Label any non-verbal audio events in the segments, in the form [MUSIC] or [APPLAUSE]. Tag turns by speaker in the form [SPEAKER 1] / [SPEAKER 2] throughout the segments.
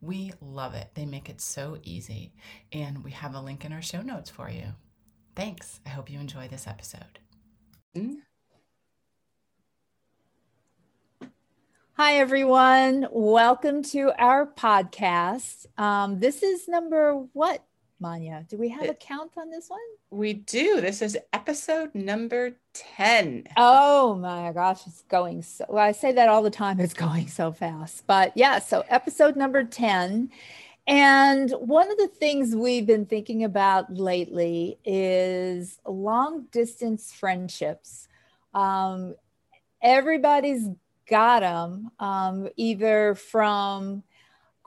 [SPEAKER 1] We love it. They make it so easy. And we have a link in our show notes for you. Thanks. I hope you enjoy this episode.
[SPEAKER 2] Hi, everyone. Welcome to our podcast. Um, this is number what, Manya? Do we have a count on this one?
[SPEAKER 1] We do. This is episode number 10.
[SPEAKER 2] Oh my gosh, it's going so well, I say that all the time, it's [LAUGHS] going so fast. But yeah, so episode number 10. And one of the things we've been thinking about lately is long distance friendships. Um, everybody's got them um, either from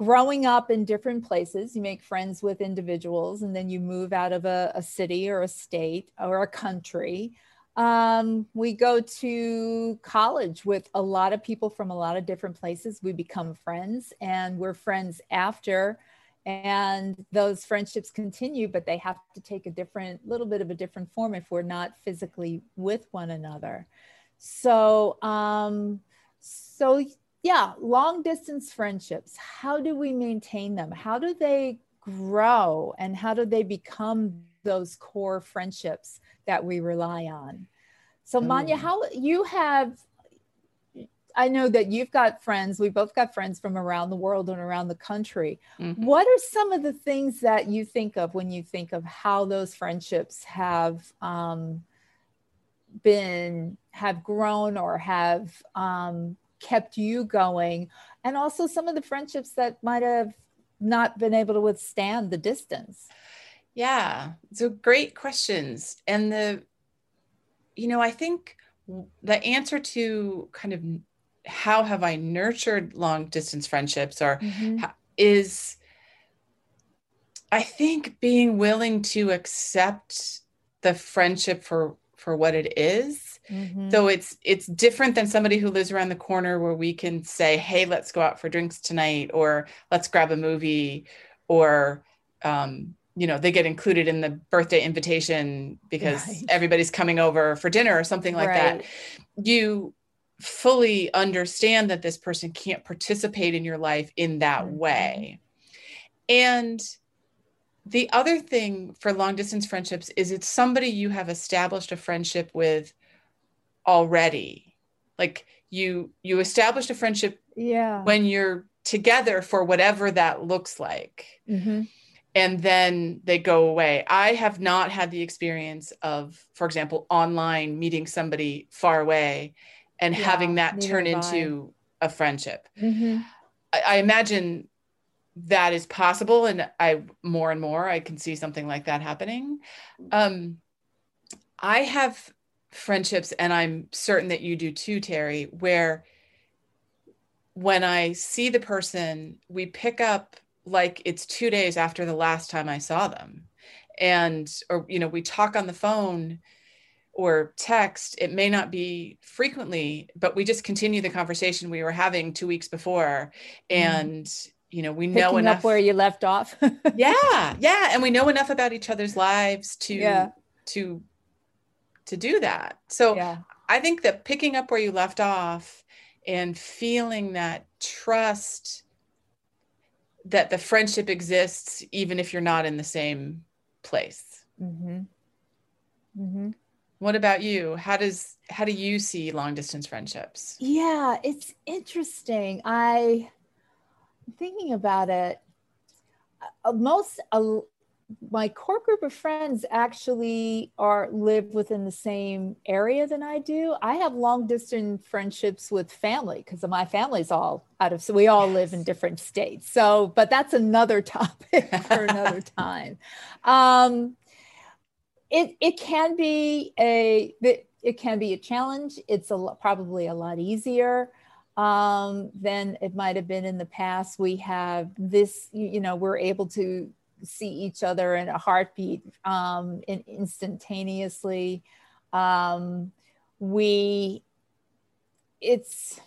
[SPEAKER 2] growing up in different places, you make friends with individuals, and then you move out of a, a city or a state or a country. Um, we go to college with a lot of people from a lot of different places. We become friends, and we're friends after. And those friendships continue, but they have to take a different, little bit of a different form if we're not physically with one another. So, um, so yeah, long distance friendships, how do we maintain them? How do they grow and how do they become those core friendships that we rely on? So, Manya, mm. how you have, I know that you've got friends, we both got friends from around the world and around the country. Mm-hmm. What are some of the things that you think of when you think of how those friendships have um, been, have grown or have um, kept you going and also some of the friendships that might have not been able to withstand the distance
[SPEAKER 1] yeah so great questions and the you know i think the answer to kind of how have i nurtured long distance friendships or mm-hmm. is i think being willing to accept the friendship for for what it is Mm-hmm. So it's it's different than somebody who lives around the corner where we can say, "Hey, let's go out for drinks tonight," or "Let's grab a movie," or um, you know, they get included in the birthday invitation because right. everybody's coming over for dinner or something like right. that. You fully understand that this person can't participate in your life in that mm-hmm. way. And the other thing for long distance friendships is it's somebody you have established a friendship with already. Like you you established a friendship
[SPEAKER 2] yeah.
[SPEAKER 1] when you're together for whatever that looks like. Mm-hmm. and then they go away. I have not had the experience of for example online meeting somebody far away and yeah, having that turn into a friendship. Mm-hmm. I, I imagine that is possible and i more and more i can see something like that happening. Um, i have friendships, and I'm certain that you do too, Terri, where when I see the person, we pick up like it's two days after the last time I saw them. And, or, you know, we talk on the phone or text. It may not be frequently, but we just continue the conversation we were having two weeks before. Mm-hmm. And, mm. you know, we
[SPEAKER 2] Picking
[SPEAKER 1] know enough
[SPEAKER 2] where you left off. [LAUGHS]
[SPEAKER 1] yeah. Yeah. And we know enough about each other's lives to, yeah. to to do that. So yeah. I think that picking up where you left off and feeling that trust that the friendship exists even if you're not in the same place. Mm-hmm. Mm-hmm. What about you? How does how do you see long distance friendships?
[SPEAKER 2] Yeah, it's interesting. I thinking about it. Uh, most my core group of friends actually are live within the same area than I do. I have long distance friendships with family because my family's all out of so we all yes. live in different states. So, but that's another [LAUGHS] topic for another [LAUGHS] time. Um, it it can be a it can be a challenge. It's a probably a lot easier um, than it might have been in the past. We have this, you know, we're able to see each other in a heartbeat um, in, instantaneously. Um, we, it's,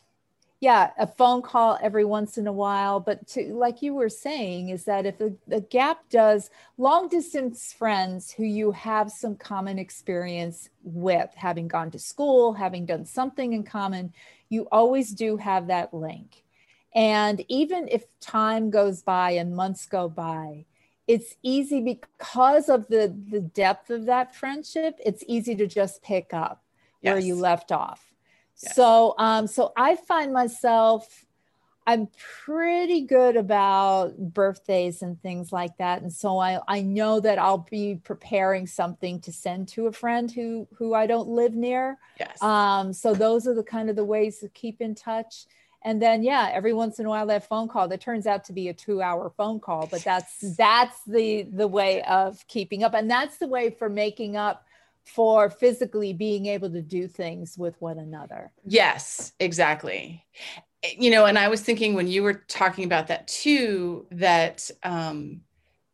[SPEAKER 2] yeah, a phone call every once in a while. But to, like you were saying, is that if the gap does long distance friends who you have some common experience with, having gone to school, having done something in common, you always do have that link. And even if time goes by and months go by, it's easy because of the the depth of that friendship it's easy to just pick up yes. where you left off. Yes. so um so i find myself i'm pretty good about birthdays and things like that. And so i i know that i'll be preparing something to send to a friend who who i don't live near.
[SPEAKER 1] Yes.
[SPEAKER 2] Um so those are the kind of the ways to keep in touch and then yeah every once in a while that phone call that turns out to be a two hour phone call but that's that's the the way of keeping up. And that's the way for making up for physically being able to do things with one another.
[SPEAKER 1] Yes exactly. You know and i was thinking when you were talking about that too that um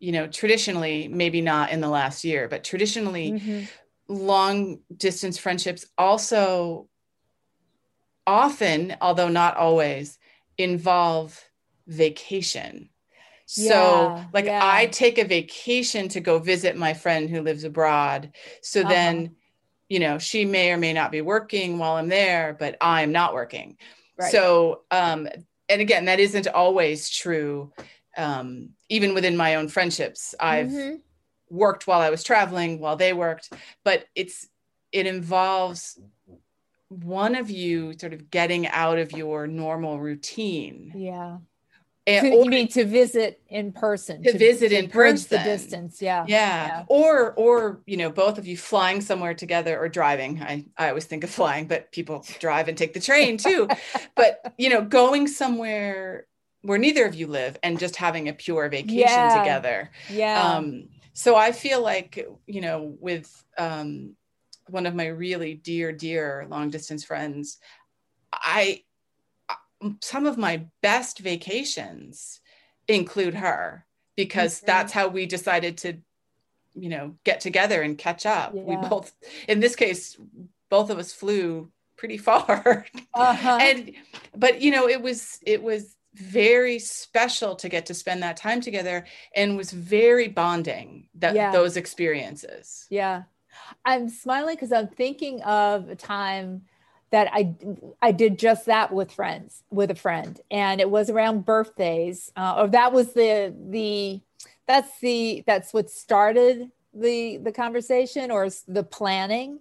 [SPEAKER 1] you know traditionally maybe not in the last year but traditionally mm-hmm. long distance friendships also often, although not always, involve vacation. So, yeah, like, yeah. I take a vacation to go visit my friend who lives abroad. So uh-huh. then, you know, she may or may not be working while I'm there, but I'm not working. Right. So, um, and again, that isn't always true. Um, even within my own friendships, I've mm-hmm. worked while I was traveling, while they worked, but it's, it involves one of you sort of getting out of your normal routine.
[SPEAKER 2] Yeah. And, to, or, you mean to visit in person?
[SPEAKER 1] To, to visit to in person,
[SPEAKER 2] the distance. Yeah.
[SPEAKER 1] yeah. yeah. Or, or you know, both of you flying somewhere together or driving. I, I always think of flying, but people drive and take the train too. [LAUGHS] but you know, going somewhere where neither of you live and just having a pure vacation yeah. together.
[SPEAKER 2] Yeah. Um,
[SPEAKER 1] so I feel like you know, with um, one of my really dear, dear long distance friends, I some of my best vacations include her because mm-hmm. that's how we decided to you know get together and catch up yeah. we both in this case both of us flew pretty far [LAUGHS] uh-huh. and but you know it was it was very special to get to spend that time together and was very bonding that yeah. those experiences
[SPEAKER 2] yeah I'm smiling because I'm thinking of a time that I I did just that with friends with a friend, and it was around birthdays. Uh, or that was the the that's the that's what started the the conversation or the planning.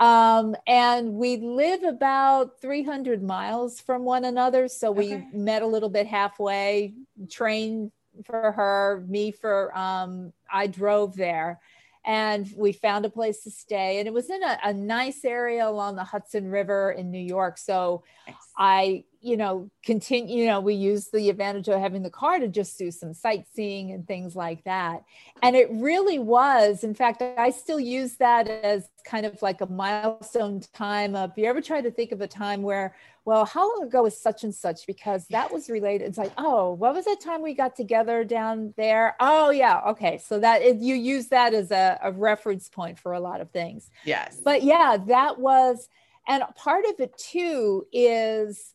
[SPEAKER 2] Um, and we live about 300 miles from one another, so we okay. met a little bit halfway. Train for her, me for um, I drove there and we found a place to stay and it was in a, a nice area along the hudson river in new york so nice. i you know continue you know we use the advantage of having the car to just do some sightseeing and things like that and it really was in fact i still use that as kind of like a milestone time of you ever try to think of a time where well, how long ago was such and such? Because that was related. It's like, oh, what was that time we got together down there? Oh, yeah. Okay. So that it, you use that as a, a reference point for a lot of things.
[SPEAKER 1] Yes.
[SPEAKER 2] But yeah, that was, and part of it too is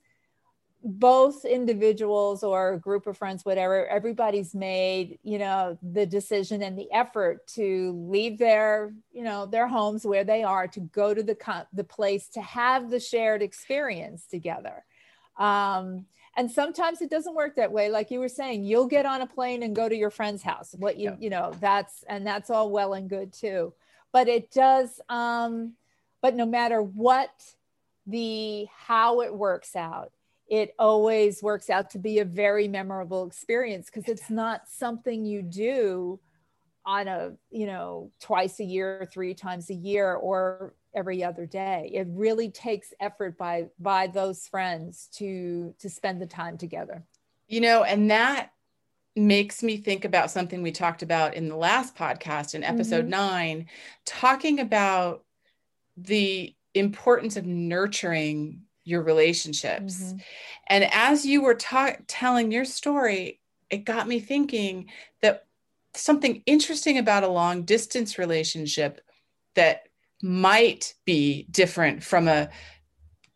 [SPEAKER 2] both individuals or a group of friends whatever everybody's made you know the decision and the effort to leave their you know their homes where they are to go to the the place to have the shared experience together. Um, and sometimes it doesn't work that way. Like you were saying you'll get on a plane and go to your friend's house. What you yeah. you know that's and that's all well and good too. But it does um but no matter what the how it works out it always works out to be a very memorable experience because it's not something you do on a you know twice a year three times a year or every other day. It really takes effort by by those friends to to spend the time together.
[SPEAKER 1] You know and that makes me think about something we talked about in the last podcast in episode mm-hmm. 9 talking about the importance of nurturing your relationships. Mm-hmm. And as you were ta- telling your story, it got me thinking that something interesting about a long distance relationship that might be different from a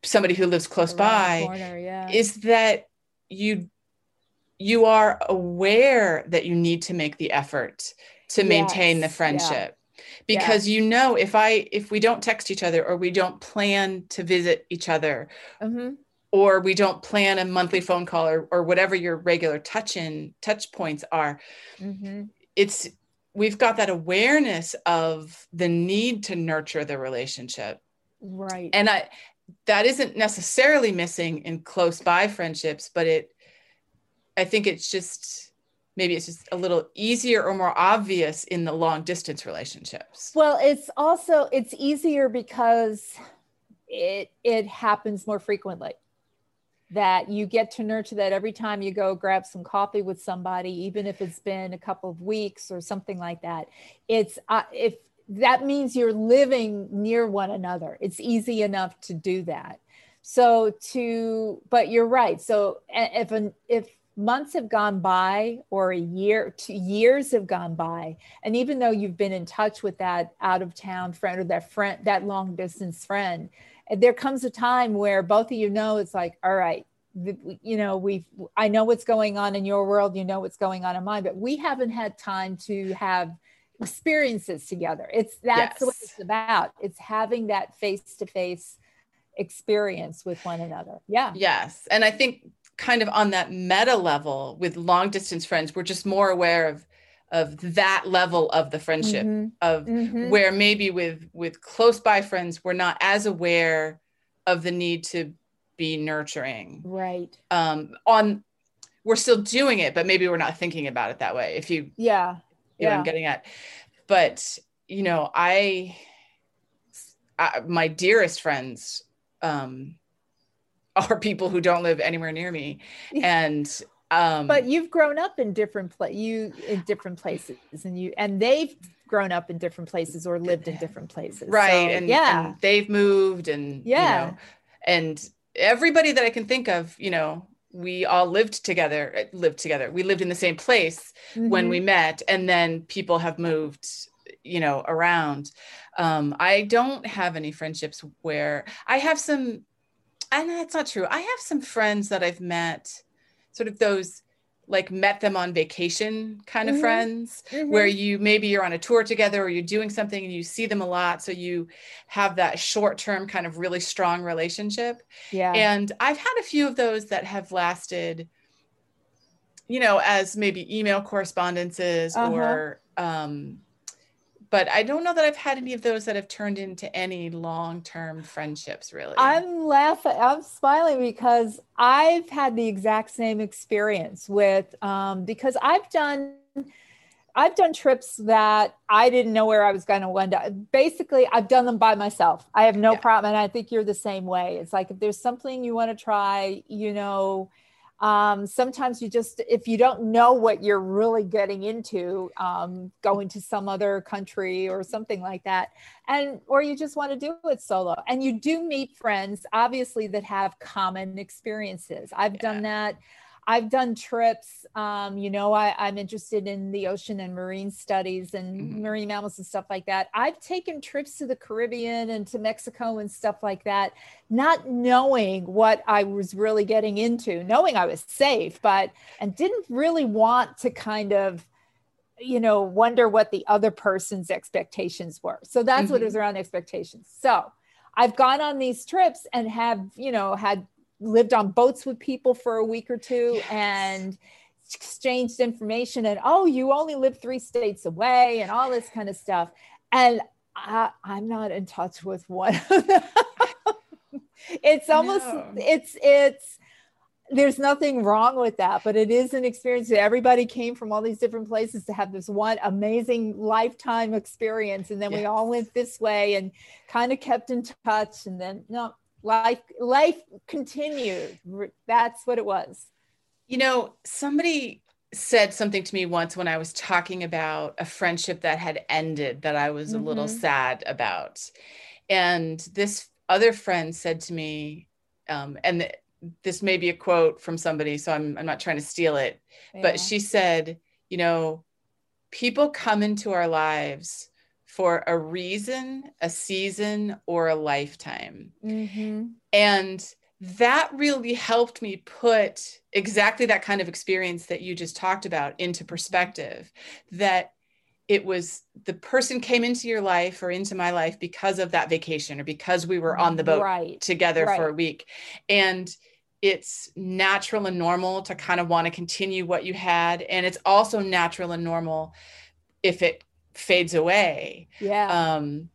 [SPEAKER 1] somebody who lives close by corner, yeah. is that you you are aware that you need to make the effort to yes. maintain the friendship. Because yeah. you know if i if we don't text each other or we don't plan to visit each other mm-hmm. or we don't plan a monthly phone call or, or whatever your regular touch in touch points are mm-hmm. it's we've got that awareness of the need to nurture the relationship
[SPEAKER 2] right
[SPEAKER 1] and i that isn't necessarily missing in close by friendships but it i think it's just maybe it's just a little easier or more obvious in the long distance relationships.
[SPEAKER 2] Well it's also it's easier because it it happens more frequently. That you get to nurture that every time you go grab some coffee with somebody even if it's been a couple of weeks or something like that. It's uh, if that means you're living near one another. It's easy enough to do that. So to but you're right. So if an if months have gone by or a year two years have gone by. And even though you've been in touch with that out of town friend or that friend that long distance friend there comes a time where both of you know it's like all right you know we've i know what's going on in your world you know what's going on in mine but we haven't had time to have experiences together. It's that's yes. what it's about. It's having that face-to-face experience with one another. Yeah.
[SPEAKER 1] Yes. And i think kind of on that meta level with long distance friends we're just more aware of of that level of the friendship mm-hmm. of mm-hmm. where maybe with with close by friends we're not as aware of the need to be nurturing
[SPEAKER 2] right
[SPEAKER 1] um on we're still doing it but maybe we're not thinking about it that way if you
[SPEAKER 2] yeah
[SPEAKER 1] you yeah. i'm getting at but you know I, I my dearest friends um are people who don't live anywhere near me. And um
[SPEAKER 2] but you've grown up in different pla- you in different places and you and they've grown up in different places or lived in different places.
[SPEAKER 1] Right so, and yeah. and they've moved and yeah. you know, and everybody that i can think of you know we all lived together uh, lived together. We lived in the same place mm-hmm. when we met and then people have moved you know around. Um i don't have any friendships where i have some and that's not true i have some friends that i've met sort of those like met them on vacation kind of mm-hmm. friends mm-hmm. where you maybe you're on a tour together or you're doing something and you see them a lot so you have that short term kind of really strong relationship
[SPEAKER 2] yeah
[SPEAKER 1] and i've had a few of those that have lasted you know as maybe email correspondences uh-huh. or um but I don't know that I've had any of those that have turned into any long-term friendships really.
[SPEAKER 2] I'm laughing, I'm smiling because I've had the exact same experience with um, because I've done I've done trips that I didn't know where I was going to end up. Basically, I've done them by myself. I have no yeah. problem. And I think you're the same way. It's like if there's something you want to try, you know, um, sometimes you just if you don't know what you're really getting into um, going to some other country or something like that and or you just want to do it solo and you do meet friends obviously that have common experiences i've yeah. done that I've done trips. Um, you know, I, am interested in the ocean and marine studies and mm-hmm. marine mammals and stuff like that. I've taken trips to the Caribbean and to Mexico and stuff like that, not knowing what I was really getting into, knowing I was safe, but and didn't really want to kind of you know wonder what the other person's expectations were so that's mm-hmm. what it was around expectations so i've gone on these trips and have you know had lived on boats with people for a week or two yes. and exchanged information and oh you only live three states away and all this kind of stuff and I, am not in touch with one of them. [LAUGHS] it's almost no. it's it's there's nothing wrong with that but it is an experience that everybody came from all these different places to have this one amazing lifetime experience and then yes. we all went this way and kind of kept in touch and then no life life continued that's what it was
[SPEAKER 1] you know somebody said something to me once when i was talking about a friendship that had ended that i was mm-hmm. a little mm-hmm. sad about and this other friend said to me um, and th- this may be a quote from somebody, so I'm, I'm not trying to steal it, yeah. but she said, you know, people come into our lives for a reason, a season, or a lifetime. Mm-hmm. And that really helped me put exactly that kind of experience that you just talked about into perspective. That it was the person came into your life or into my life because of that vacation or because we were on the boat right. together right. for a week. And it's natural and normal to kind of want to continue what you had. And it's also natural and normal if it fades away.
[SPEAKER 2] Yeah.
[SPEAKER 1] Um,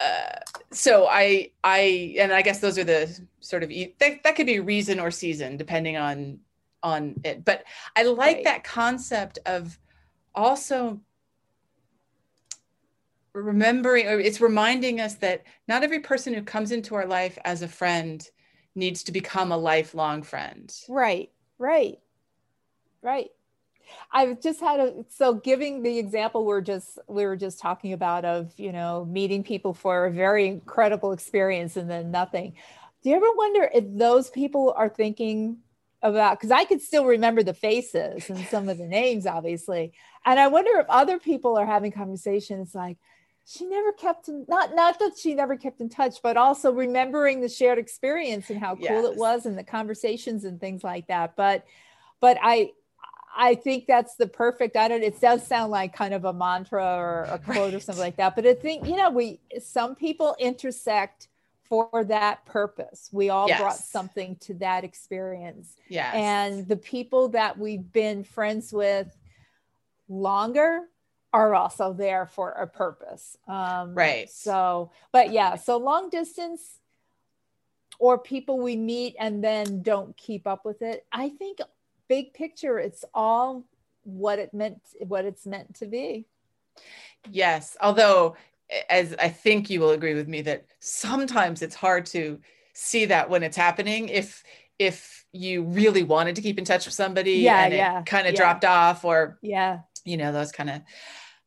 [SPEAKER 1] uh, so I, I, and I guess those are the sort of that, that could be reason or season depending on on it. But I like right. that concept of also remembering or it's reminding us that not every person who comes into our life as a friend needs to become a lifelong friend.
[SPEAKER 2] Right, right, right. I've just had a so giving the example we're just we were just talking about of you know meeting people for a very incredible experience and then nothing. Do you ever wonder if those people are thinking about because I could still remember the faces and some of the names, obviously, and I wonder if other people are having conversations like she never kept in not not that she never kept in touch but also remembering the shared experience and how cool yes. it was and the conversations and things like that but but i i think that's the perfect i don't it does sound like kind of a mantra or a [LAUGHS] quote right. or something like that but i think you know we some people intersect for that purpose we all yes. brought something to that experience
[SPEAKER 1] yeah
[SPEAKER 2] and the people that we've been friends with longer are also there for a purpose. Um,
[SPEAKER 1] right.
[SPEAKER 2] So, but yeah, so long distance or people we meet and then don't keep up with it. I think big picture, it's all what it meant, what it's meant to be.
[SPEAKER 1] Yes. Although, as I think you will agree with me that sometimes it's hard to see that when it's happening. If, if you really wanted to keep in touch with somebody
[SPEAKER 2] yeah,
[SPEAKER 1] and
[SPEAKER 2] yeah,
[SPEAKER 1] it kind of
[SPEAKER 2] yeah.
[SPEAKER 1] dropped off or
[SPEAKER 2] yeah
[SPEAKER 1] you know those kind of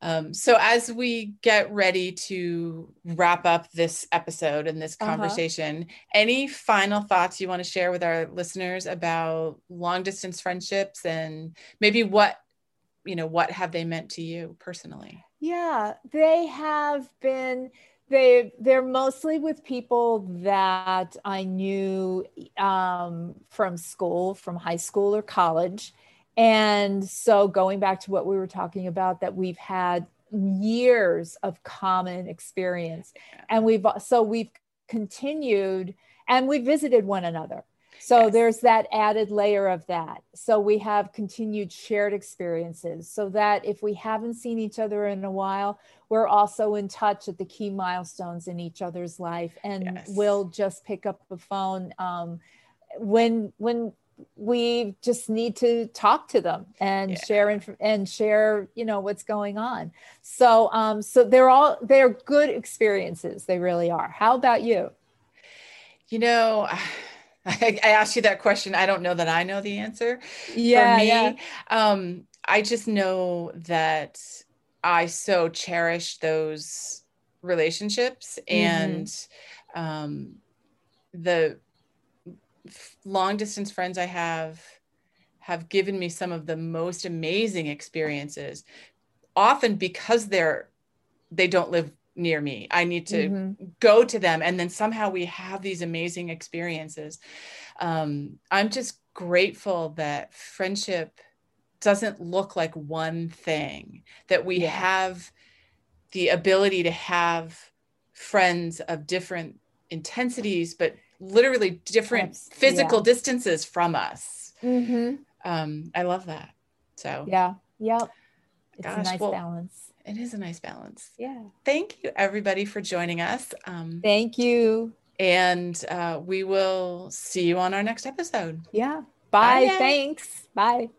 [SPEAKER 1] um, so as we get ready to wrap up this episode and this uh-huh. conversation, uh-huh. any final thoughts you want to share with our listeners about long distance friendships and maybe what you know what have they meant to you personally?
[SPEAKER 2] Yeah, they have been they they're mostly with people that I knew um, from school, from high school or college and so, going back to what we were talking about, that we've had years of common experience, and we've so we've continued and we visited one another. So yes. there's that added layer of that. So we have continued shared experiences so that if we haven't seen each other in a while, we're also in touch at the key milestones in each other's life and yes. we'll just pick up the phone um, when when we just need to talk to them and yeah. share inf- and share you know what's going on so um so they're all they're good experiences they really are how about you
[SPEAKER 1] you know [SIGHS] I, I asked you that question i don't know that i know the answer
[SPEAKER 2] yeah
[SPEAKER 1] for me
[SPEAKER 2] yeah.
[SPEAKER 1] um i just know that i so cherish those relationships mm-hmm. and um the long distance friends I have have given me some of the most amazing experiences often because they're they don't live near me i need to mm-hmm. go to them and then somehow we have these amazing experiences um, i'm just grateful that friendship doesn't look like one thing that we yeah. have the ability to have friends of different intensities but literally different That's, physical yeah. distances from us. Mm-hmm. Um, I love that. So
[SPEAKER 2] yeah, yep. It's gosh, a nice well, balance.
[SPEAKER 1] It is a nice balance.
[SPEAKER 2] Yeah.
[SPEAKER 1] Thank you everybody for joining us. Um,
[SPEAKER 2] Thank you.
[SPEAKER 1] And uh, we will see you on our next episode.
[SPEAKER 2] Yeah. Bye. Bye. Thanks. Bye.